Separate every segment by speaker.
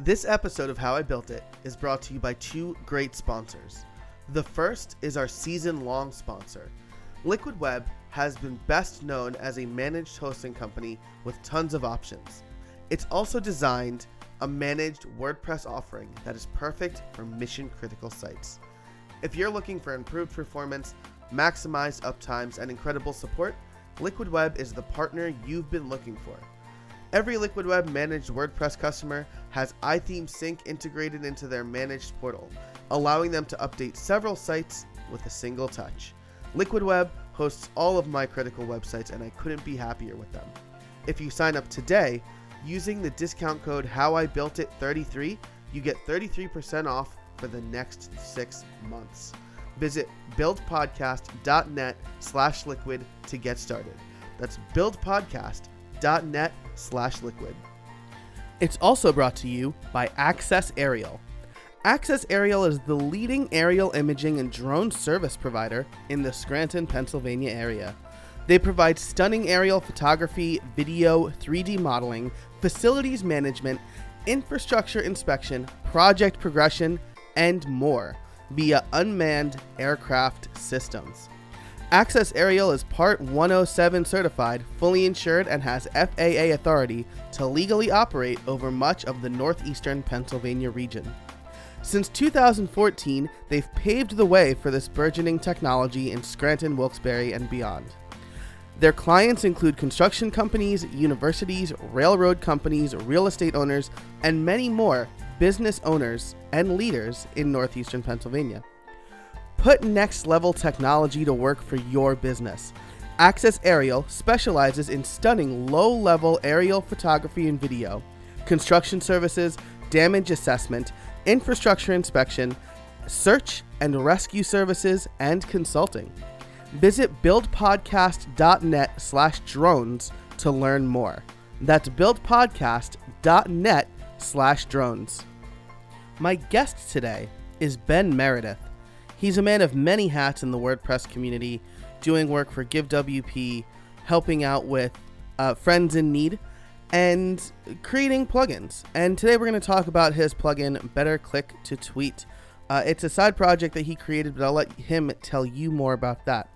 Speaker 1: This episode of How I Built It is brought to you by two great sponsors. The first is our season long sponsor. Liquid Web has been best known as a managed hosting company with tons of options. It's also designed a managed WordPress offering that is perfect for mission critical sites. If you're looking for improved performance, maximized uptimes, and incredible support, Liquid Web is the partner you've been looking for. Every Liquid Web managed WordPress customer has iThemes Sync integrated into their managed portal, allowing them to update several sites with a single touch. Liquid Web hosts all of my critical websites, and I couldn't be happier with them. If you sign up today using the discount code HowIBuiltIt33, you get 33% off for the next six months. Visit buildpodcast.net slash liquid to get started. That's buildpodcast.net slash liquid. It's also brought to you by Access Aerial. Access Aerial is the leading aerial imaging and drone service provider in the Scranton, Pennsylvania area. They provide stunning aerial photography, video, 3D modeling, facilities management, infrastructure inspection, project progression, and more via unmanned aircraft systems. Access Aerial is Part 107 certified, fully insured, and has FAA authority to legally operate over much of the northeastern Pennsylvania region. Since 2014, they've paved the way for this burgeoning technology in Scranton, Wilkes-Barre, and beyond. Their clients include construction companies, universities, railroad companies, real estate owners, and many more business owners and leaders in northeastern Pennsylvania. Put next level technology to work for your business. Access Aerial specializes in stunning low level aerial photography and video, construction services, damage assessment, infrastructure inspection, search and rescue services, and consulting. Visit buildpodcast.net slash drones to learn more. That's buildpodcast.net slash drones. My guest today is Ben Meredith. He's a man of many hats in the WordPress community, doing work for GiveWP, helping out with uh, friends in need, and creating plugins. And today we're going to talk about his plugin, Better Click to Tweet. Uh, it's a side project that he created, but I'll let him tell you more about that.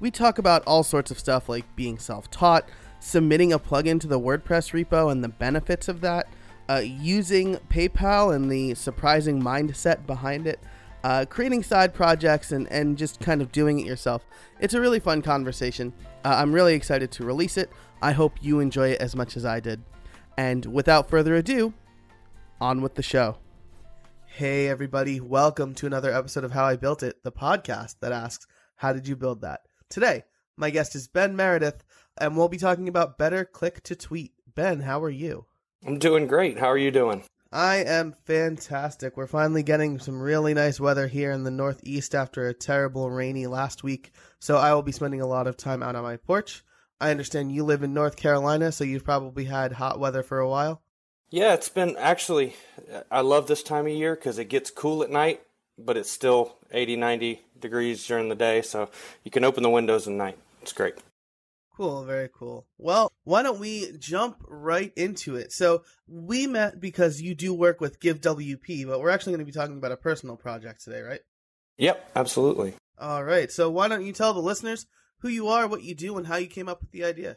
Speaker 1: We talk about all sorts of stuff like being self taught, submitting a plugin to the WordPress repo and the benefits of that, uh, using PayPal and the surprising mindset behind it, uh, creating side projects, and, and just kind of doing it yourself. It's a really fun conversation. Uh, I'm really excited to release it. I hope you enjoy it as much as I did. And without further ado, on with the show. Hey, everybody, welcome to another episode of How I Built It, the podcast that asks, How did you build that? Today, my guest is Ben Meredith, and we'll be talking about Better Click to Tweet. Ben, how are you?
Speaker 2: I'm doing great. How are you doing?
Speaker 1: I am fantastic. We're finally getting some really nice weather here in the Northeast after a terrible rainy last week. So I will be spending a lot of time out on my porch. I understand you live in North Carolina, so you've probably had hot weather for a while.
Speaker 2: Yeah, it's been actually, I love this time of year because it gets cool at night, but it's still 80, 90 degrees during the day. So you can open the windows at night. It's great.
Speaker 1: Cool, very cool. Well, why don't we jump right into it? So, we met because you do work with GiveWP, but we're actually going to be talking about a personal project today, right?
Speaker 2: Yep, absolutely.
Speaker 1: All right. So, why don't you tell the listeners who you are, what you do, and how you came up with the idea?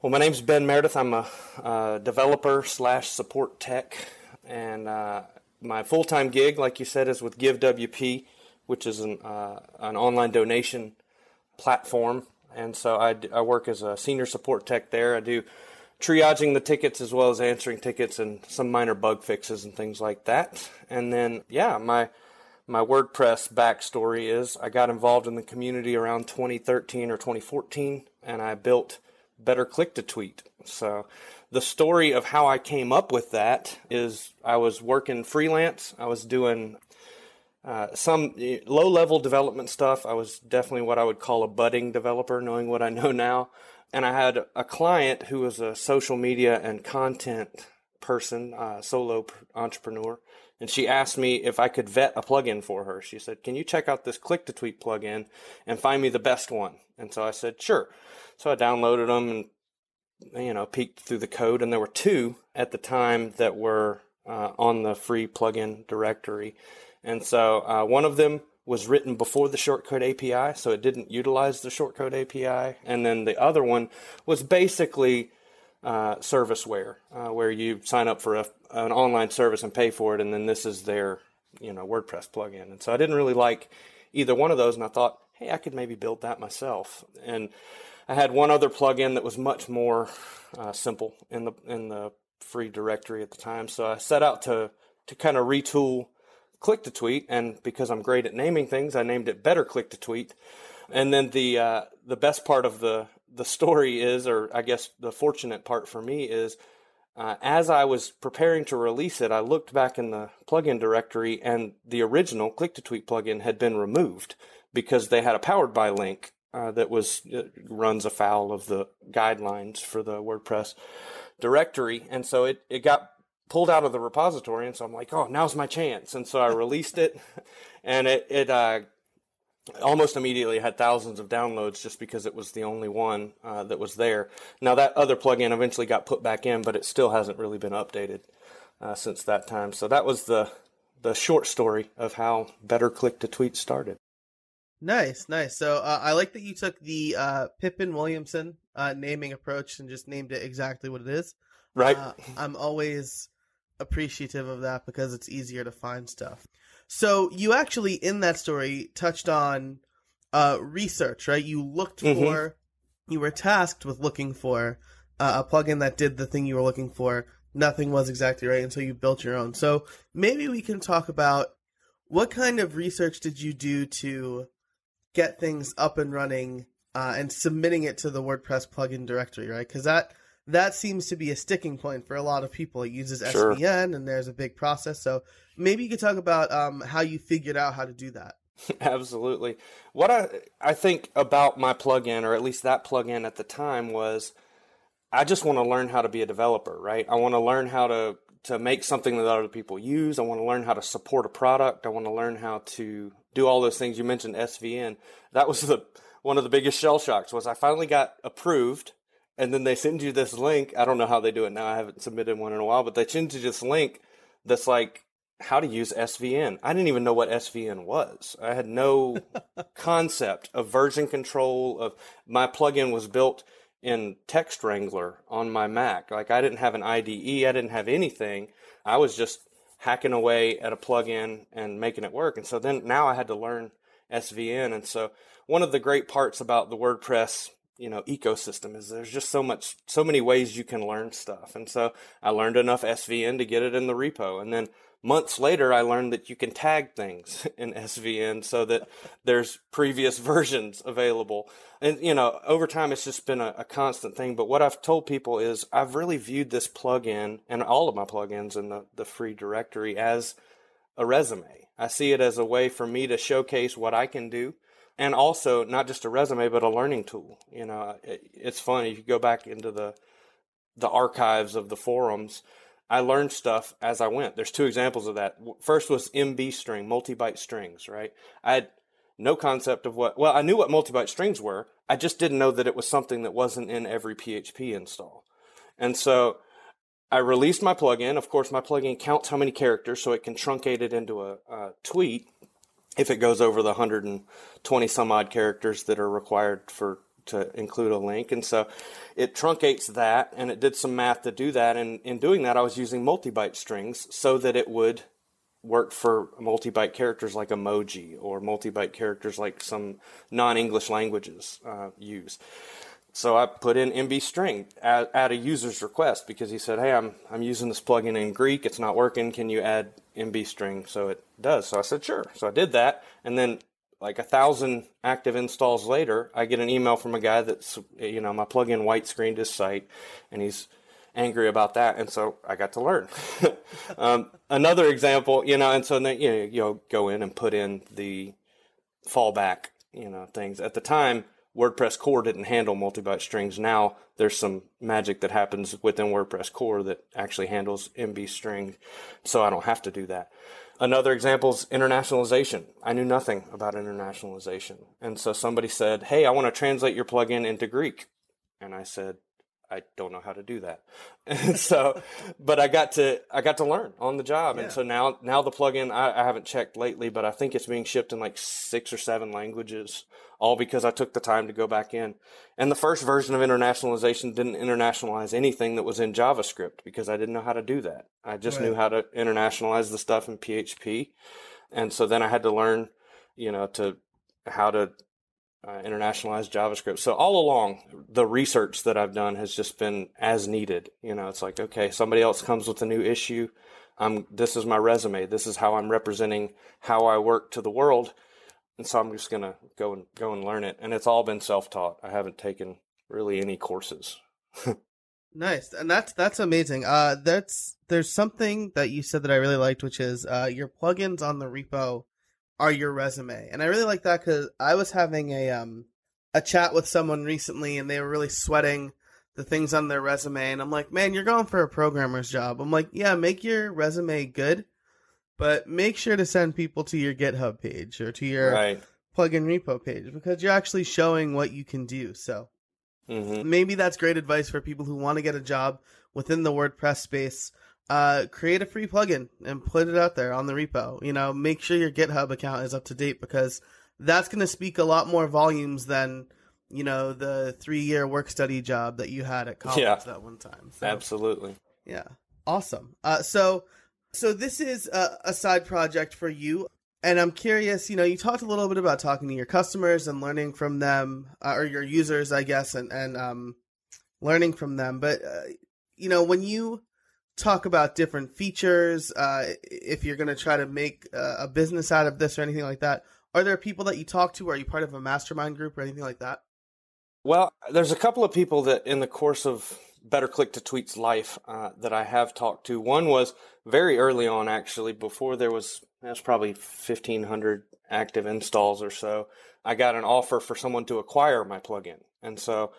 Speaker 2: Well, my name's Ben Meredith. I'm a, uh, developer slash support tech, and uh, my full time gig, like you said, is with GiveWP, which is an uh, an online donation platform and so I, I work as a senior support tech there. I do triaging the tickets as well as answering tickets and some minor bug fixes and things like that. And then, yeah, my my WordPress backstory is I got involved in the community around 2013 or 2014, and I built Better Click to Tweet. So the story of how I came up with that is I was working freelance. I was doing uh, some eh, low level development stuff. I was definitely what I would call a budding developer, knowing what I know now. And I had a client who was a social media and content person, uh, solo entrepreneur. And she asked me if I could vet a plugin for her. She said, Can you check out this click to tweet plugin and find me the best one? And so I said, Sure. So I downloaded them and, you know, peeked through the code. And there were two at the time that were uh, on the free plugin directory. And so uh, one of them was written before the shortcode API, so it didn't utilize the shortcode API. And then the other one was basically uh, serviceware, uh, where you sign up for a, an online service and pay for it, and then this is their you know WordPress plugin. And so I didn't really like either one of those, and I thought, hey, I could maybe build that myself. And I had one other plugin that was much more uh, simple in the in the free directory at the time. So I set out to to kind of retool Click to Tweet, and because I'm great at naming things, I named it Better Click to Tweet. And then the uh, the best part of the the story is, or I guess the fortunate part for me is, uh, as I was preparing to release it, I looked back in the plugin directory, and the original Click to Tweet plugin had been removed because they had a powered by link uh, that was uh, runs afoul of the guidelines for the WordPress directory, and so it it got pulled out of the repository, and so I'm like, oh, now's my chance, and so I released it, and it it uh, almost immediately had thousands of downloads just because it was the only one uh, that was there. Now that other plugin eventually got put back in, but it still hasn't really been updated uh, since that time. So that was the the short story of how Better Click to Tweet started.
Speaker 1: Nice, nice. So uh, I like that you took the uh, Pippin Williamson uh, naming approach and just named it exactly what it is.
Speaker 2: Right.
Speaker 1: Uh, I'm always appreciative of that because it's easier to find stuff. So you actually in that story touched on uh, research, right? You looked
Speaker 2: Mhm.
Speaker 1: for, you were tasked with looking for uh, a plugin that did the thing you were looking for. Nothing was exactly right until you built your own. So maybe we can talk about what kind of research did you do to get things up and running uh, and submitting it to the WordPress plugin directory, right? Because that that seems to be a sticking point for a lot of people. It uses
Speaker 2: Sure.
Speaker 1: SVN, and there's a big process. So maybe you could talk about um, how you figured out how to do that.
Speaker 2: Absolutely. What I I think about my plugin, or at least that plugin at the time, was I just want to learn how to be a developer, right? I want to learn how to to make something that other people use. I want to learn how to support a product. I want to learn how to do all those things you mentioned. SVN. That was the one of the biggest shell shocks. Was I finally got approved, and then they send you this link. I don't know how they do it now. I haven't submitted one in a while, but they send you this link that's like how to use SVN. I didn't even know what SVN was. I had no concept of version control of my plugin was built in Text Wrangler on my Mac. Like I didn't have an IDE, I didn't have anything. I was just hacking away at a plugin and making it work. And so then now I had to learn SVN. And so one of the great parts about the WordPress you know ecosystem is there's just so much so many ways you can learn stuff. And so i learned enough svn to get it in the repo. And then months later i learned that you can tag things in svn so that there's previous versions available. And you know over time it's just been a, a constant thing. But what i've told people is i've really viewed this plugin and all of my plugins in the, the free directory as a resume. I see it as a way for me to showcase what i can do and also not just a resume but a learning tool you know uh, it, it's funny if you go back into the the archives of the forums i learned stuff as i went. There's two examples of that. First was mb string multi-byte strings right? I had no concept of what well i knew what multi-byte strings were i just didn't know that it was something that wasn't in every php install. And so I released my plugin. Of course, my plugin counts how many characters, so it can truncate it into a, a tweet if it goes over the 120 some odd characters that are required for to include a link and so it truncates that and it did some math to do that and in doing that i was using multi-byte strings so that it would work for multi-byte characters like emoji or multi-byte characters like some non-english languages uh, use so I put in MB string at, at, a user's request because he said, "Hey, I'm I'm using this plugin in Greek. It's not working. Can you add MB string so it does?" So I said, "Sure." So I did that, and then like a thousand active installs later, I get an email from a guy that's you know my plugin white screened his site, and he's angry about that, and so I got to learn. um, another example, you know, and so then you know, you go in and put in the fallback, you know, things at the time WordPress core didn't handle multi-byte strings. Now there's some magic that happens within WordPress core that actually handles MB string, so I don't have to do that. Another example is internationalization. I knew nothing about internationalization. And so somebody said, Hey, I want to translate your plugin into Greek. And I said, I don't know how to do that. And so, but I got to I got to learn on the job,
Speaker 1: Yeah.
Speaker 2: and so now now the plugin I, I haven't checked lately, but I think it's being shipped in like six or seven languages, all because I took the time to go back in. And the first version of internationalization didn't internationalize anything that was in JavaScript because I didn't know how to do that. I just knew how to internationalize the stuff in PHP, and so then I had to learn, you know, to how to uh, internationalized JavaScript. So all along, the research that I've done has just been as needed. You know, it's like okay, somebody else comes with a new issue. I'm this is my resume. This is how I'm representing how I work to the world, and so I'm just gonna go and go and learn it. And it's all been self taught. I haven't taken really any courses.
Speaker 1: Nice, and that's that's amazing. Uh, that's there's something that you said that I really liked, which is uh, your plugins on the repo are your resume, and I really like that because I was having a um a chat with someone recently, and they were really sweating the things on their resume, and I'm like, man, you're going for a programmer's job. I'm like, yeah, make your resume good, but make sure to send people to your GitHub page or to your
Speaker 2: Right.
Speaker 1: plugin repo page because you're actually showing what you can do. So
Speaker 2: hmm
Speaker 1: maybe that's great advice for people who want to get a job within the WordPress space. Uh, create a free plugin and put it out there on the repo. You know, make sure your GitHub account is up to date because that's going to speak a lot more volumes than you know the three year work study job that you had at college
Speaker 2: Yeah.
Speaker 1: that one time. So,
Speaker 2: Absolutely.
Speaker 1: yeah, awesome. Uh, so so this is a, a side project for you. And I'm curious, you know, you talked a little bit about talking to your customers and learning from them, uh, or your users, I guess, and and um, learning from them. But uh, you know, when you talk about different features, uh, if you're going to try to make uh, a business out of this or anything like that, are there people that you talk to? Are you part of a mastermind group or anything like that?
Speaker 2: Well, there's a couple of people that in the course of Better Click to Tweet's life uh, that I have talked to. One was very early on, actually, before there was, that's probably 1,500 active installs or so. I got an offer for someone to acquire my plugin. And so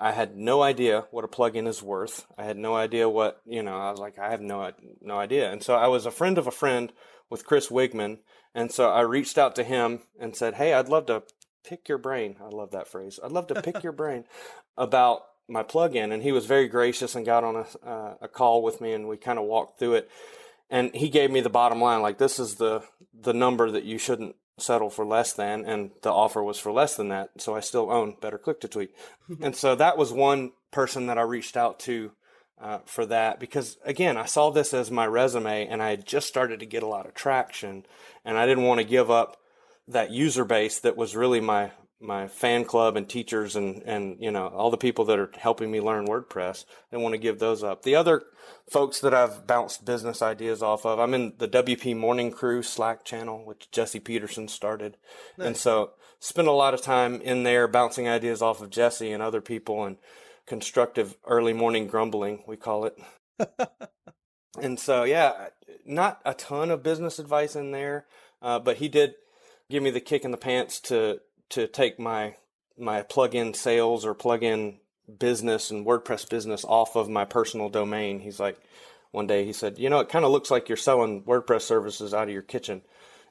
Speaker 2: I had no idea what a plugin is worth. I had no idea what, you know, I was like, I have no, no idea. And so I was a friend of a friend with Chris Wiegman. And so I reached out to him and said, Hey, I'd love to pick your brain. I love that phrase. I'd love to pick your brain about my plugin. And he was very gracious and got on a, uh, a call with me and we kind of walked through it. And he gave me the bottom line, like this is the, the number that you shouldn't settle for less than. And the offer was for less than that. So I still own Better Click to Tweet. and so that was one person that I reached out to uh, for that because again i saw this as my resume and i had just started to get a lot of traction and i didn't want to give up that user base that was really my my fan club and teachers and and you know all the people that are helping me learn wordpress i want to give those up. The other folks that i've bounced business ideas off of i'm in the wp morning crew slack channel which jesse petersen started. And so spend a lot of time in there bouncing ideas off of jesse and other people and constructive early morning grumbling we call it. And so yeah not a ton of business advice in there uh, but he did give me the kick in the pants to to take my my plugin sales or plugin business and WordPress business off of my personal domain. He's like, one day he said, you know, it kind of looks like you're selling WordPress services out of your kitchen,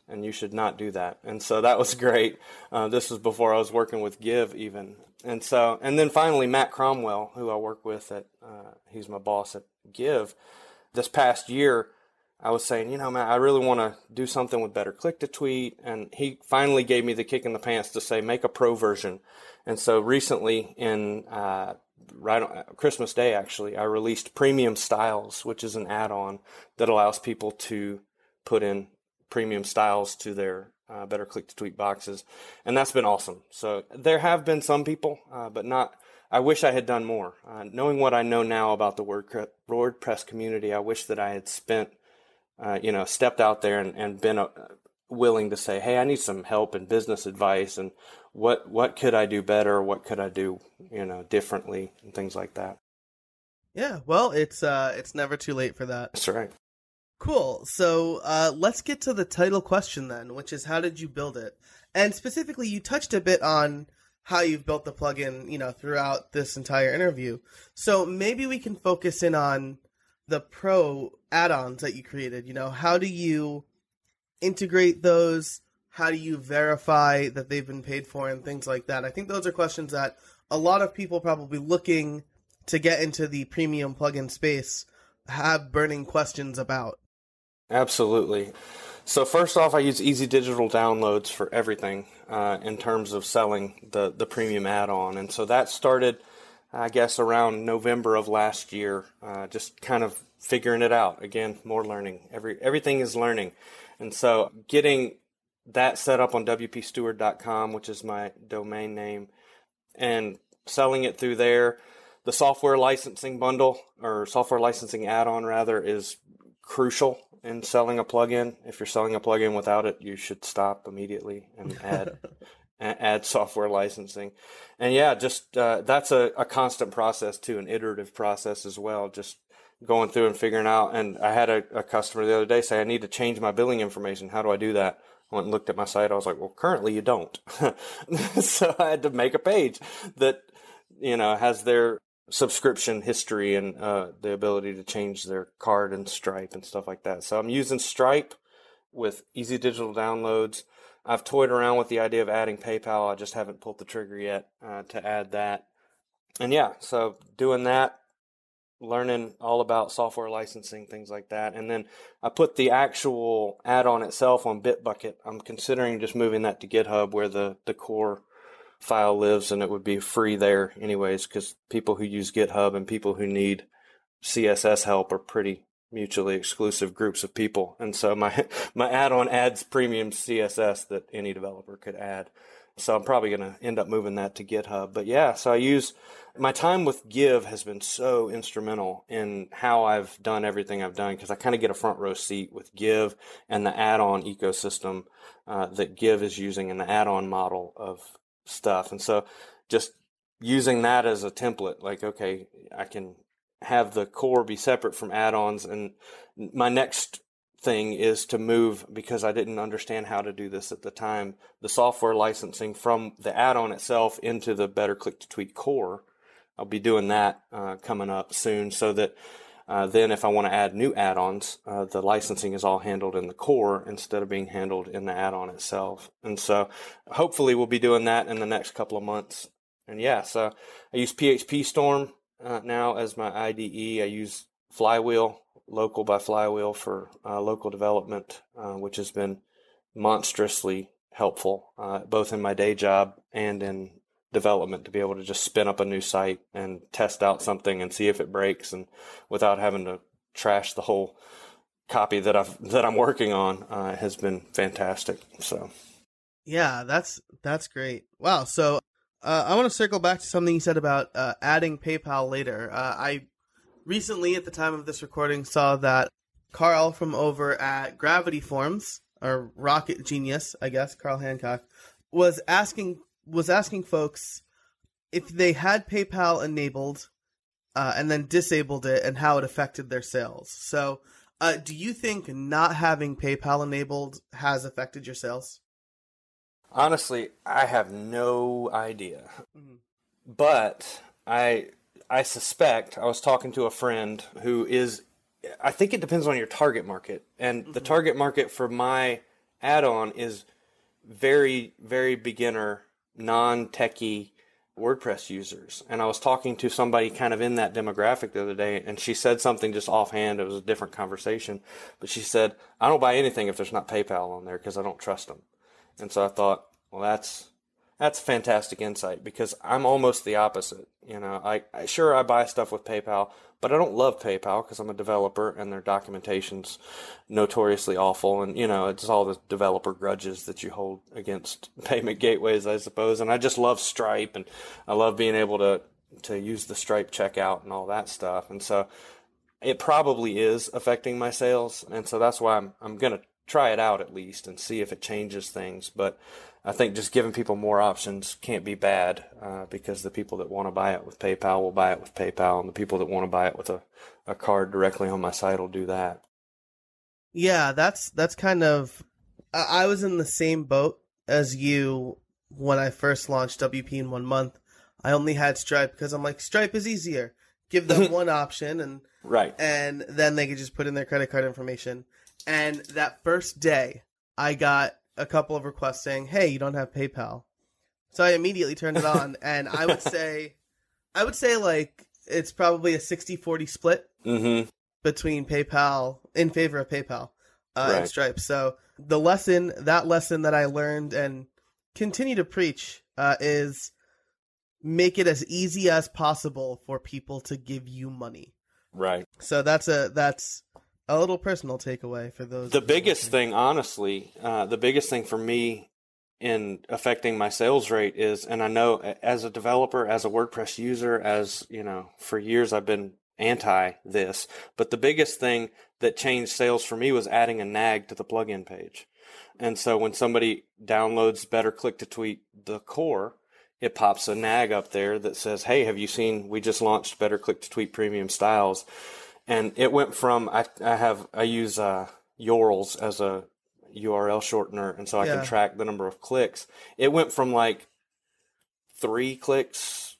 Speaker 2: and you should not do that. And so that was great. Uh, this was before I was working with Give even, and so and then finally Matt Cromwell, who I work with at, uh, he's my boss at Give. This past year, I was saying, you know, man, I really want to do something with Better Click to Tweet, and he finally gave me the kick in the pants to say make a pro version. And so recently, in uh, right on Christmas Day, actually, I released Premium Styles, which is an add-on that allows people to put in premium styles to their uh, Better Click to Tweet boxes, and that's been awesome. So there have been some people, uh, but not. I wish I had done more. Uh, knowing what I know now about the WordPress community, I wish that I had spent uh, you know, stepped out there and, and been uh, willing to say, "Hey, I need some help and business advice, and what what could I do better? What could I do, you know, differently, and things like that."
Speaker 1: Yeah, well, it's uh, it's never too late for that.
Speaker 2: That's right.
Speaker 1: Cool. So uh, let's get to the title question then, which is how did you build it? And specifically, you touched a bit on how you've built the plugin, you know, throughout this entire interview. So maybe we can focus in on the pro add-ons that you created. You know, how do you integrate those? How do you verify that they've been paid for and things like that? I think those are questions that a lot of people probably looking to get into the premium plugin space have burning questions about?
Speaker 2: Absolutely. So first off, I use Easy Digital downloads for everything uh, in terms of selling the the premium add-on, and so that started, I guess, around November of last year. Uh, just kind of figuring it out. Again, more learning. Every everything is learning, and so getting that set up on wpsteward.com, which is my domain name, and selling it through there. The software licensing bundle or software licensing add-on rather is crucial in selling a plugin. If you're selling a plugin without it, you should stop immediately and add add software licensing. And yeah, just uh, that's a, a constant process too, an iterative process as well. Just going through and figuring out. And I had a, a customer the other day say, "I need to change my billing information. How do I do that?" I went and looked at my site. I was like, "Well, currently you don't." so I had to make a page that you know has their subscription history and uh, the ability to change their card and Stripe and stuff like that. So I'm using Stripe with easy digital downloads. I've toyed around with the idea of adding PayPal. I just haven't pulled the trigger yet uh, to add that. And yeah, so doing that, learning all about software licensing, things like that. And then I put the actual add on itself on Bitbucket. I'm considering just moving that to GitHub where the, the core file lives and it would be free there anyways because people who use github and people who need css help are pretty mutually exclusive groups of people. And so my my add-on adds premium css that any developer could add. So i'm probably going to end up moving that to github. But yeah so i use my time with give has been so instrumental in how i've done everything i've done because i kind of get a front row seat with give and the add-on ecosystem uh, that give is using in the add-on model of stuff. And so just using that as a template, like, okay, I can have the core be separate from add-ons. And my next thing is to move because I didn't understand how to do this at the time, the software licensing from the add-on itself into the Better Click to Tweet core. I'll be doing that uh, coming up soon so that uh, then, if I want to add new add-ons, uh, the licensing is all handled in the core instead of being handled in the add-on itself. And so, hopefully, we'll be doing that in the next couple of months. And yeah, so I use PHP Storm uh, now as my IDE. I use Flywheel, local by Flywheel for uh, local development, uh, which has been monstrously helpful, uh, both in my day job and in development to be able to just spin up a new site and test out something and see if it breaks and without having to trash the whole copy that I've that I'm working on uh, has been fantastic. So
Speaker 1: yeah, that's that's great. Wow. So uh, I want to circle back to something you said about uh, adding PayPal later. Uh, I recently, at the time of this recording, saw that Carl from over at Gravity Forms or Rocket Genius, I guess, Carl Hancock, was asking was asking folks if they had PayPal enabled uh, and then disabled it and how it affected their sales. So, uh, do you think not having PayPal enabled has affected your sales?
Speaker 2: Honestly, I have no idea. Mm-hmm. But I I suspect I was talking to a friend who is I think it depends on your target market. And mm-hmm. the target market for my add-on is very very beginner non-techie WordPress users. And I was talking to somebody kind of in that demographic the other day, and she said something just offhand. It was a different conversation, but she said, "I don't buy anything if there's not PayPal on there because I don't trust them." And so I thought, well, that's that's fantastic insight because I'm almost the opposite. You know, I, I sure I buy stuff with PayPal, but I don't love PayPal because I'm a developer and their documentation's notoriously awful. And you know, it's all the developer grudges that you hold against payment gateways, I suppose. And I just love Stripe and I love being able to to use the Stripe checkout and all that stuff. And so it probably is affecting my sales, and so that's why I'm I'm gonna try it out at least and see if it changes things. But I think just giving people more options can't be bad uh, because the people that want to buy it with PayPal will buy it with PayPal, and the people that want to buy it with a, a card directly on my site will do that.
Speaker 1: Yeah, that's that's kind of. I was in the same boat as you when I first launched WP in one month. I only had Stripe because I'm like Stripe is easier. Give them one option and
Speaker 2: right,
Speaker 1: and then they could just put in their credit card information. And that first day, I got a couple of requests saying, "Hey, you don't have PayPal." So I immediately turned it on, and I would say, I would say like it's probably a 60-40 split
Speaker 2: Mm-hmm.
Speaker 1: between PayPal in favor of PayPal uh, and Stripe. So the lesson, that lesson that I learned and continue to preach uh, is make it as easy as possible for people to give you money.
Speaker 2: Right.
Speaker 1: So that's a that's a little personal takeaway for those.
Speaker 2: The biggest
Speaker 1: listening.
Speaker 2: thing, honestly, uh, the biggest thing for me in affecting my sales rate is, and I know as a developer, as a WordPress user, as you know, for years I've been anti this, but the biggest thing that changed sales for me was adding a nag to the plugin page. And so when somebody downloads Better Click to Tweet the core, it pops a nag up there that says, Hey, have you seen, we just launched Better Click to Tweet Premium Styles. And it went from, I, I have, I use, uh, YOURLS as a URL shortener. And so I
Speaker 1: Yeah.
Speaker 2: can track the number of clicks. It went from like three clicks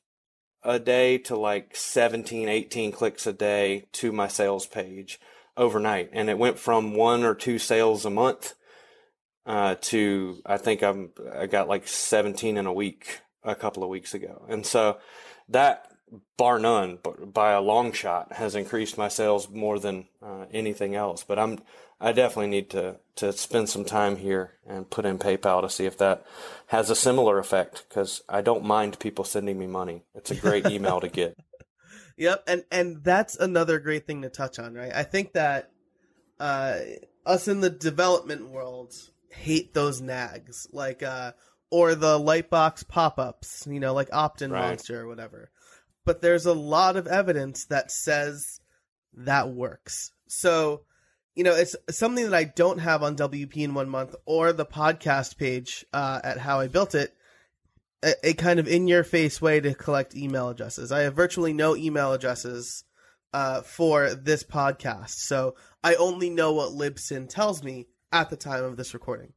Speaker 2: a day to like 17, 18 clicks a day to my sales page overnight. And it went from one or two sales a month uh, to I think I'm I got like 17 in a week a couple of weeks ago, and so that bar none, but by a long shot, has increased my sales more than uh, anything else. But I'm I definitely need to to spend some time here and put in PayPal to see if that has a similar effect because I don't mind people sending me money. It's a great email to get.
Speaker 1: Yep, and and that's another great thing to touch on, right? I think that uh, us in the development world hate those nags, like uh, or the lightbox pop-ups, you know, like opt-in
Speaker 2: Right.
Speaker 1: monster or whatever. But there's a lot of evidence that says that works. So, you know, it's something that I don't have on WP in one month or the podcast page uh, at How I Built It a, a kind of in your face way to collect email addresses. I have virtually no email addresses uh, for this podcast, so I only know what Libsyn tells me at the time of this recording.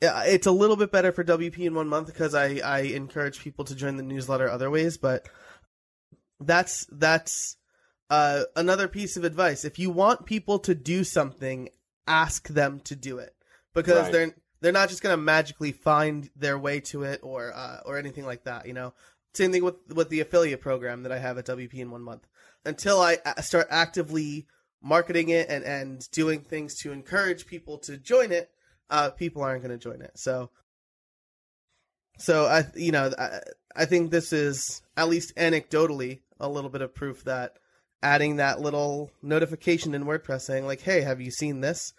Speaker 1: It's a little bit better for WP in one month because I, I encourage people to join the newsletter other ways, but that's that's uh, another piece of advice. If you want people to do something, ask them to do it because
Speaker 2: Right.
Speaker 1: they're they're not just going to magically find their way to it or uh, or anything like that. You know, same thing with with the affiliate program that I have at WP in one month. Until I start actively marketing it and and doing things to encourage people to join it, uh, people aren't going to join it. So. So I, you know, I, I think this is at least anecdotally a little bit of proof that adding that little notification in WordPress saying like, "Hey, have you seen this?"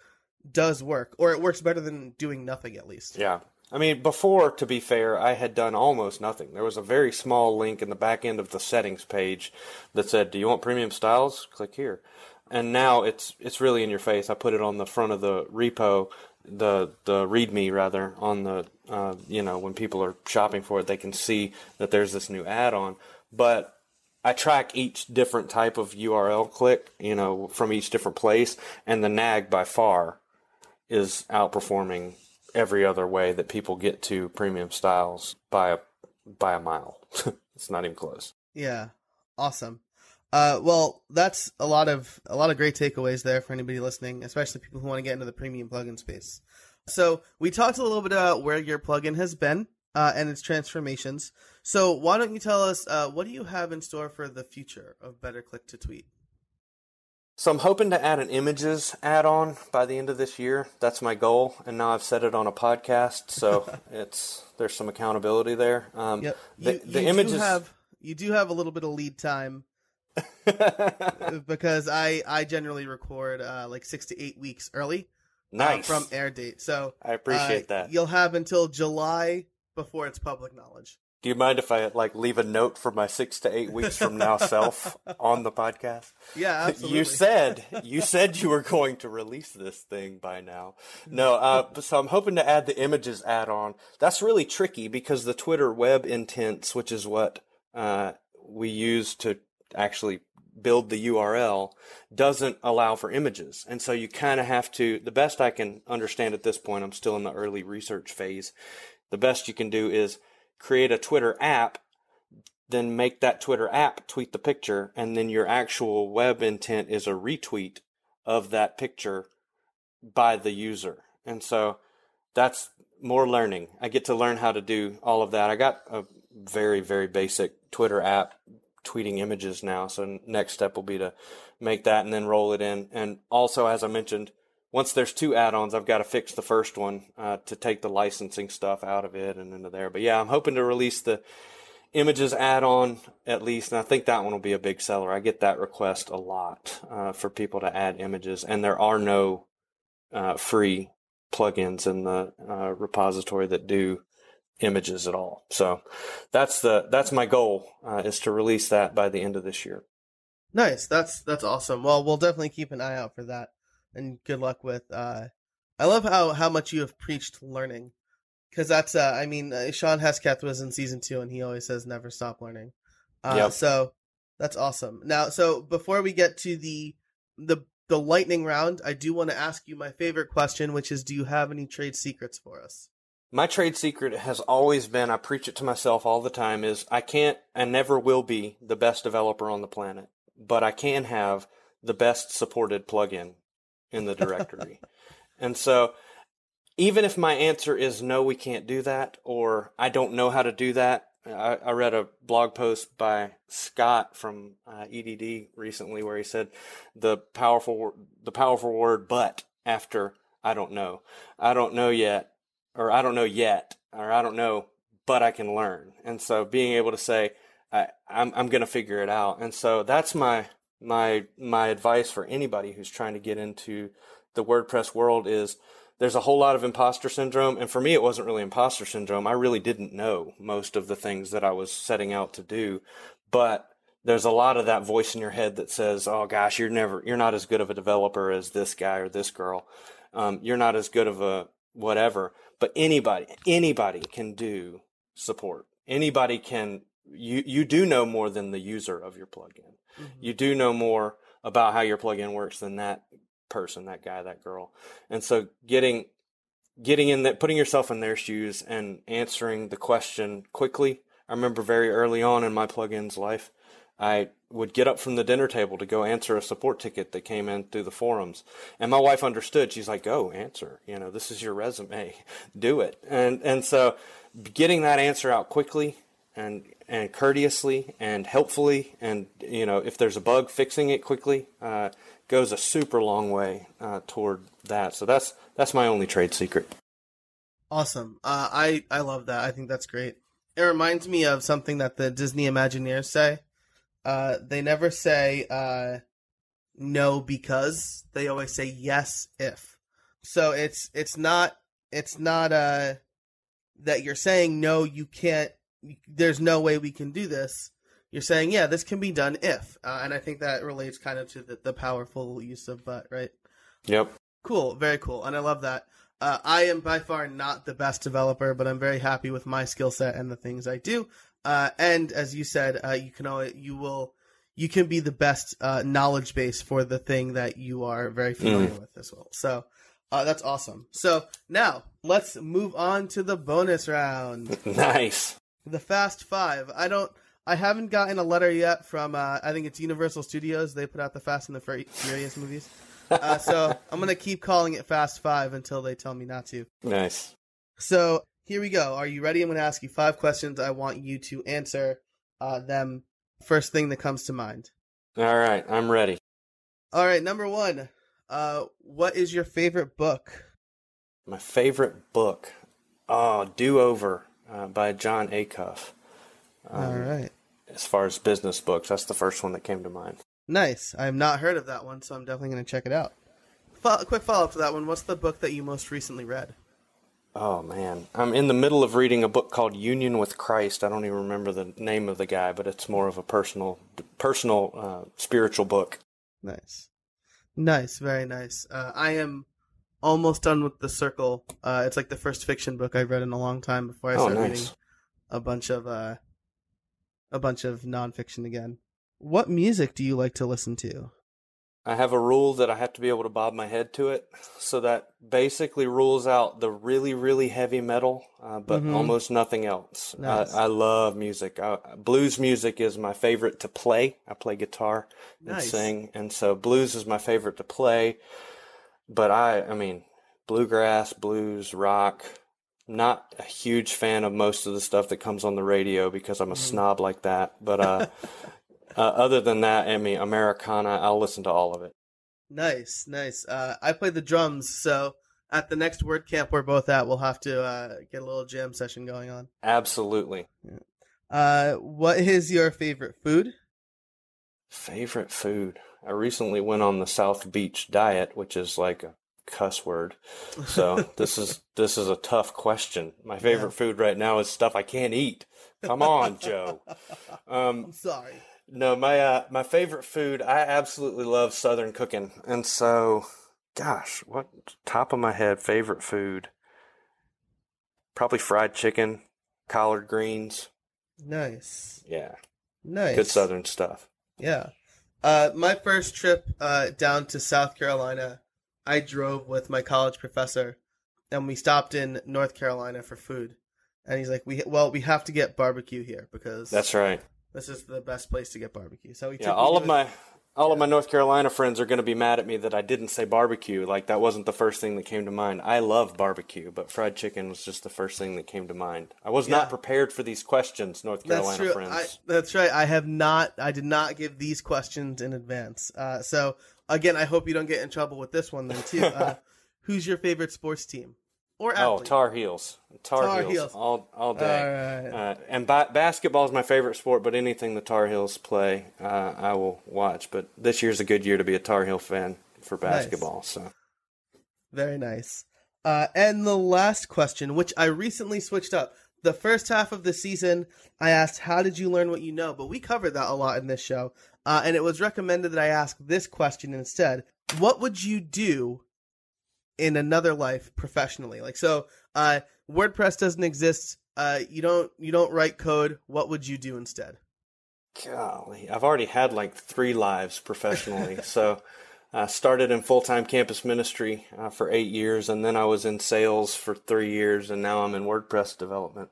Speaker 1: does work, or it works better than doing nothing at least.
Speaker 2: Yeah. I mean, before, to be fair, I had done almost nothing. There was a very small link in the back end of the settings page that said, "Do you want premium styles? Click here." And now it's it's really in your face. I put it on the front of the repo, the the README rather, on the uh, you know when people are shopping for it, they can see that there's this new add-on. But I track each different type of URL click, you know, from each different place, and the nag by far is outperforming every other way that people get to premium styles by a by a mile. it's not even close.
Speaker 1: Yeah, awesome. Uh, well, that's a lot of a lot of great takeaways there for anybody listening, especially people who want to get into the premium plugin space. So we talked a little bit about where your plugin has been uh, and its transformations. So why don't you tell us uh, what do you have in store for the future of Better Click to Tweet?
Speaker 2: So I'm hoping to add an images add-on by the end of this year. That's my goal, and now I've said it on a podcast, so it's there's some accountability there. Um,
Speaker 1: Yep.
Speaker 2: The,
Speaker 1: You,
Speaker 2: the
Speaker 1: you
Speaker 2: images
Speaker 1: do have you do have a little bit of lead time because I I generally record uh, like six to eight weeks early uh, from air date. So
Speaker 2: I appreciate
Speaker 1: uh,
Speaker 2: that.
Speaker 1: You'll have until July before it's public knowledge.
Speaker 2: Do you mind if I like leave a note for my six to eight weeks from now self on the podcast?
Speaker 1: Yeah, absolutely.
Speaker 2: You said you said you were going to release this thing by now. No, uh, so I'm hoping to add the images add-on. That's really tricky because the Twitter web intents, which is what uh, we use to actually build the URL, doesn't allow for images, and so you kind of have to. The best I can understand at this point, I'm still in the early research phase. The best you can do is create a Twitter app then make that Twitter app tweet the picture, and then your actual web intent is a retweet of that picture by the user. And so that's more learning. I get to learn how to do all of that. I got a very, very basic Twitter app tweeting images now. So next step will be to make that and then roll it in. And also, as I mentioned, once there's two add-ons, I've got to fix the first one uh, to take the licensing stuff out of it and into there. But yeah, I'm hoping to release the images add-on at least, and I think that one will be a big seller. I get that request a lot uh, for people to add images, and there are no uh, free plugins in the uh, repository that do images at all. So that's the that's my goal uh, is to release that by the end of this year.
Speaker 1: Nice. That's that's awesome. Well, we'll definitely keep an eye out for that, and good luck with. Uh, I love how how much you have preached learning, because that's uh, I mean uh, Shawn Hesketh was in season two, and he always says never stop learning. Uh, yep. So that's awesome. Now, so before we get to the the the lightning round, I do want to ask you my favorite question, which is, do you have any trade secrets for us?
Speaker 2: My trade secret has always been, I preach it to myself all the time, is I can't and never will be the best developer on the planet, but I can have the best supported plugin in the directory. and so even if my answer is no, we can't do that, or I don't know how to do that, I, I read a blog post by Scott from uh, EDD recently where he said the powerful the powerful word "but" after I don't know. I don't know yet, or I don't know yet, or I don't know, but I can learn. And so being able to say I, I'm I'm going to figure it out. And so that's my my my advice for anybody who's trying to get into the WordPress world is there's a whole lot of imposter syndrome. And for me, it wasn't really imposter syndrome. I really didn't know most of the things that I was setting out to do. But there's a lot of that voice in your head that says, oh gosh, you're never, you're not as good of a developer as this guy or this girl. Um, you're not as good of a whatever. But anybody, anybody can do support. Anybody can, you, you do know more than the user of your plugin. Mm-hmm. You do know more about how your plugin works than that person, that guy, that girl. And so getting getting in that putting yourself in their shoes and answering the question quickly. I remember very early on in my plugins life, I would get up from the dinner table to go answer a support ticket that came in through the forums. And my wife understood. She's like, "Go answer. You know, this is your resume. Do it." And and so getting that answer out quickly and and courteously and helpfully and you know if there's a bug fixing it quickly uh, goes a super long way uh, toward that. So that's that's my only trade secret.
Speaker 1: Awesome. Uh, I I love that. I think that's great. It reminds me of something that the Disney Imagineers say. Uh, they never say uh, no because they always say yes if. So it's it's not it's not uh that you're saying no you can't there's no way we can do this you're saying, yeah, this can be done if, uh, and I think that relates kind of to the, the powerful use of but, right?
Speaker 2: Yep.
Speaker 1: Cool, very cool, and I love that. Uh, I am by far not the best developer, but I'm very happy with my skill set and the things I do. Uh, and as you said, uh, you can always, you will you can be the best uh, knowledge base for the thing that you are very familiar mm. with as well. So uh, that's awesome. So now let's move on to the bonus round.
Speaker 2: Nice.
Speaker 1: The Fast Five. I don't. I haven't gotten a letter yet from uh, I think it's Universal Studios. They put out the Fast and the Furious movies. Uh, so I'm gonna keep calling it Fast Five until they tell me not to.
Speaker 2: Nice.
Speaker 1: So here we go. Are you ready? I'm gonna ask you five questions. I want you to answer uh, them. First thing that comes to mind.
Speaker 2: All right, I'm ready.
Speaker 1: All right, number one. Uh, what is your favorite book?
Speaker 2: My favorite book. Oh, Do Over uh, by Jon Acuff.
Speaker 1: Um, All right
Speaker 2: as far as business books. That's the first one that came to mind.
Speaker 1: Nice. I have not heard of that one, so I'm definitely going to check it out. Fo- quick follow up to that one. What's the book that you most recently read?
Speaker 2: Oh man, I'm in the middle of reading a book called Union with Christ. I don't even remember the name of the guy, but it's more of a personal, personal, uh, spiritual book.
Speaker 1: Nice, nice, very nice. Uh, I am almost done with The Circle. Uh, it's like the first fiction book I've read in a long time before I oh, start nice. reading a bunch of uh, a bunch of nonfiction again. What music do you like to listen to?
Speaker 2: I have a rule that I have to be able to bob my head to it. So that basically rules out the really, really heavy metal, uh, but mm-hmm. almost nothing else. Nice. I, I, love music. I, blues music is my favorite to play. I play guitar and nice. sing. And so blues is my favorite to play. But I, I mean, bluegrass, blues, rock, not a huge fan of most of the stuff that comes on the radio because I'm a mm. snob like that. But uh, uh, other than that, I mean, Americana, I'll listen to all of it.
Speaker 1: Nice, nice. Uh, I play the drums, so at the next word camp we're both at, we'll have to uh, get a little jam session going on.
Speaker 2: Absolutely.
Speaker 1: Uh, what is your favorite food?
Speaker 2: Favorite food? I recently went on the South Beach diet, which is like a cuss word. So this is this is a tough question. My favorite yeah. food right now is stuff I can't eat. Come on, Joe.
Speaker 1: Um, I'm sorry.
Speaker 2: No, my uh, my favorite food. I absolutely love Southern cooking, and so, gosh, what top of my head favorite food? Probably fried chicken, collard greens.
Speaker 1: Nice.
Speaker 2: Yeah.
Speaker 1: Nice.
Speaker 2: Good Southern stuff.
Speaker 1: Yeah. Uh, my first trip uh, down to South Carolina, I drove with my college professor, and we stopped in North Carolina for food. And he's like, "We well, we have to get barbecue here because
Speaker 2: that's right
Speaker 1: this is the best place to get barbecue. So
Speaker 2: yeah, all of my all yeah. of my North Carolina friends are going to be mad at me that I didn't say barbecue. Like that wasn't the first thing that came to mind. I love barbecue, but fried chicken was just the first thing that came to mind. I was yeah. not prepared for these questions, North Carolina
Speaker 1: that's true.
Speaker 2: friends.
Speaker 1: I, that's right. I have not. I did not give these questions in advance. Uh, so again, I hope you don't get in trouble with this one then too. Uh, who's your favorite sports team? Or oh,
Speaker 2: athlete? Oh, Tar Heels. Tar, Tar Heels, Heels, all all day. Uh, and ba- basketball is my favorite sport, but anything the Tar Heels play, uh, I will watch. But this year's a good year to be a Tar Heel fan for basketball. Nice. So
Speaker 1: very nice. Uh, and the last question, which I recently switched up. The first half of the season, I asked, "How did you learn what you know?" But we covered that a lot in this show, uh, and it was recommended that I ask this question instead: What would you do in another life professionally. Like so, uh, WordPress doesn't exist. Uh, you don't you don't write code. What would you do instead?
Speaker 2: Golly, I've already had like three lives professionally. so I started in full time campus ministry uh, for eight years, and then I was in sales for three years, and now I'm in WordPress development.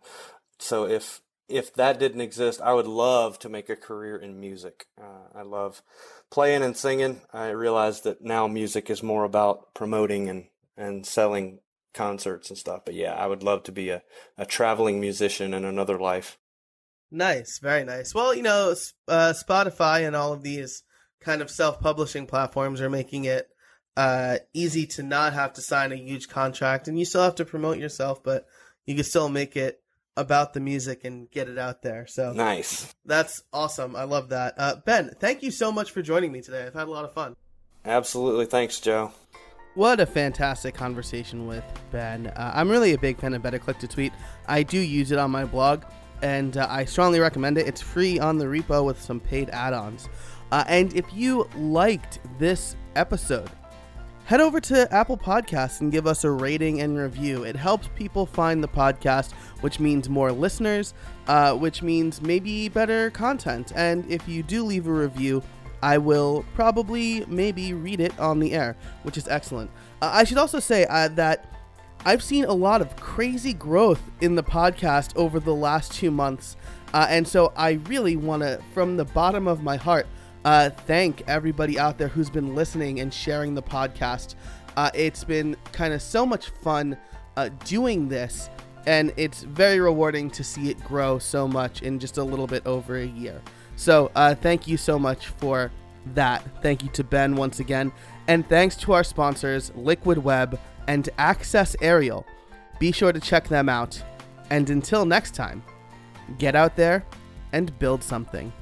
Speaker 2: So if if that didn't exist, I would love to make a career in music. Uh, I love playing and singing. I realize that now music is more about promoting and and selling concerts and stuff. But yeah, I would love to be a, a traveling musician in another life.
Speaker 1: Nice, very nice. Well, you know, uh, Spotify and all of these kind of self publishing platforms are making it uh, easy to not have to sign a huge contract, and you still have to promote yourself, but you can still make it about the music and get it out there. So
Speaker 2: nice.
Speaker 1: That's awesome. I love that. Uh, ben, thank you so much for joining me today. I've had a lot of fun.
Speaker 2: Absolutely. Thanks, Joe.
Speaker 1: What a fantastic conversation with Ben. Uh, I'm really a big fan of Better Click to Tweet. I do use it on my blog, and uh, I strongly recommend it. It's free on the repo with some paid add ons. Uh, and if you liked this episode, head over to Apple Podcasts and give us a rating and review. It helps people find the podcast, which means more listeners, uh, which means maybe better content. And if you do leave a review, I will probably maybe read it on the air, which is excellent. Uh, I should also say uh, that I've seen a lot of crazy growth in the podcast over the last two months. Uh, and so I really want to, from the bottom of my heart, uh, thank everybody out there who's been listening and sharing the podcast. Uh, it's been kind of so much fun uh, doing this, and it's very rewarding to see it grow so much in just a little bit over a year. So uh, thank you so much for that. Thank you to Ben once again. And thanks to our sponsors, Liquid Web and Access Aerial. Be sure to check them out. And until next time, get out there and build something.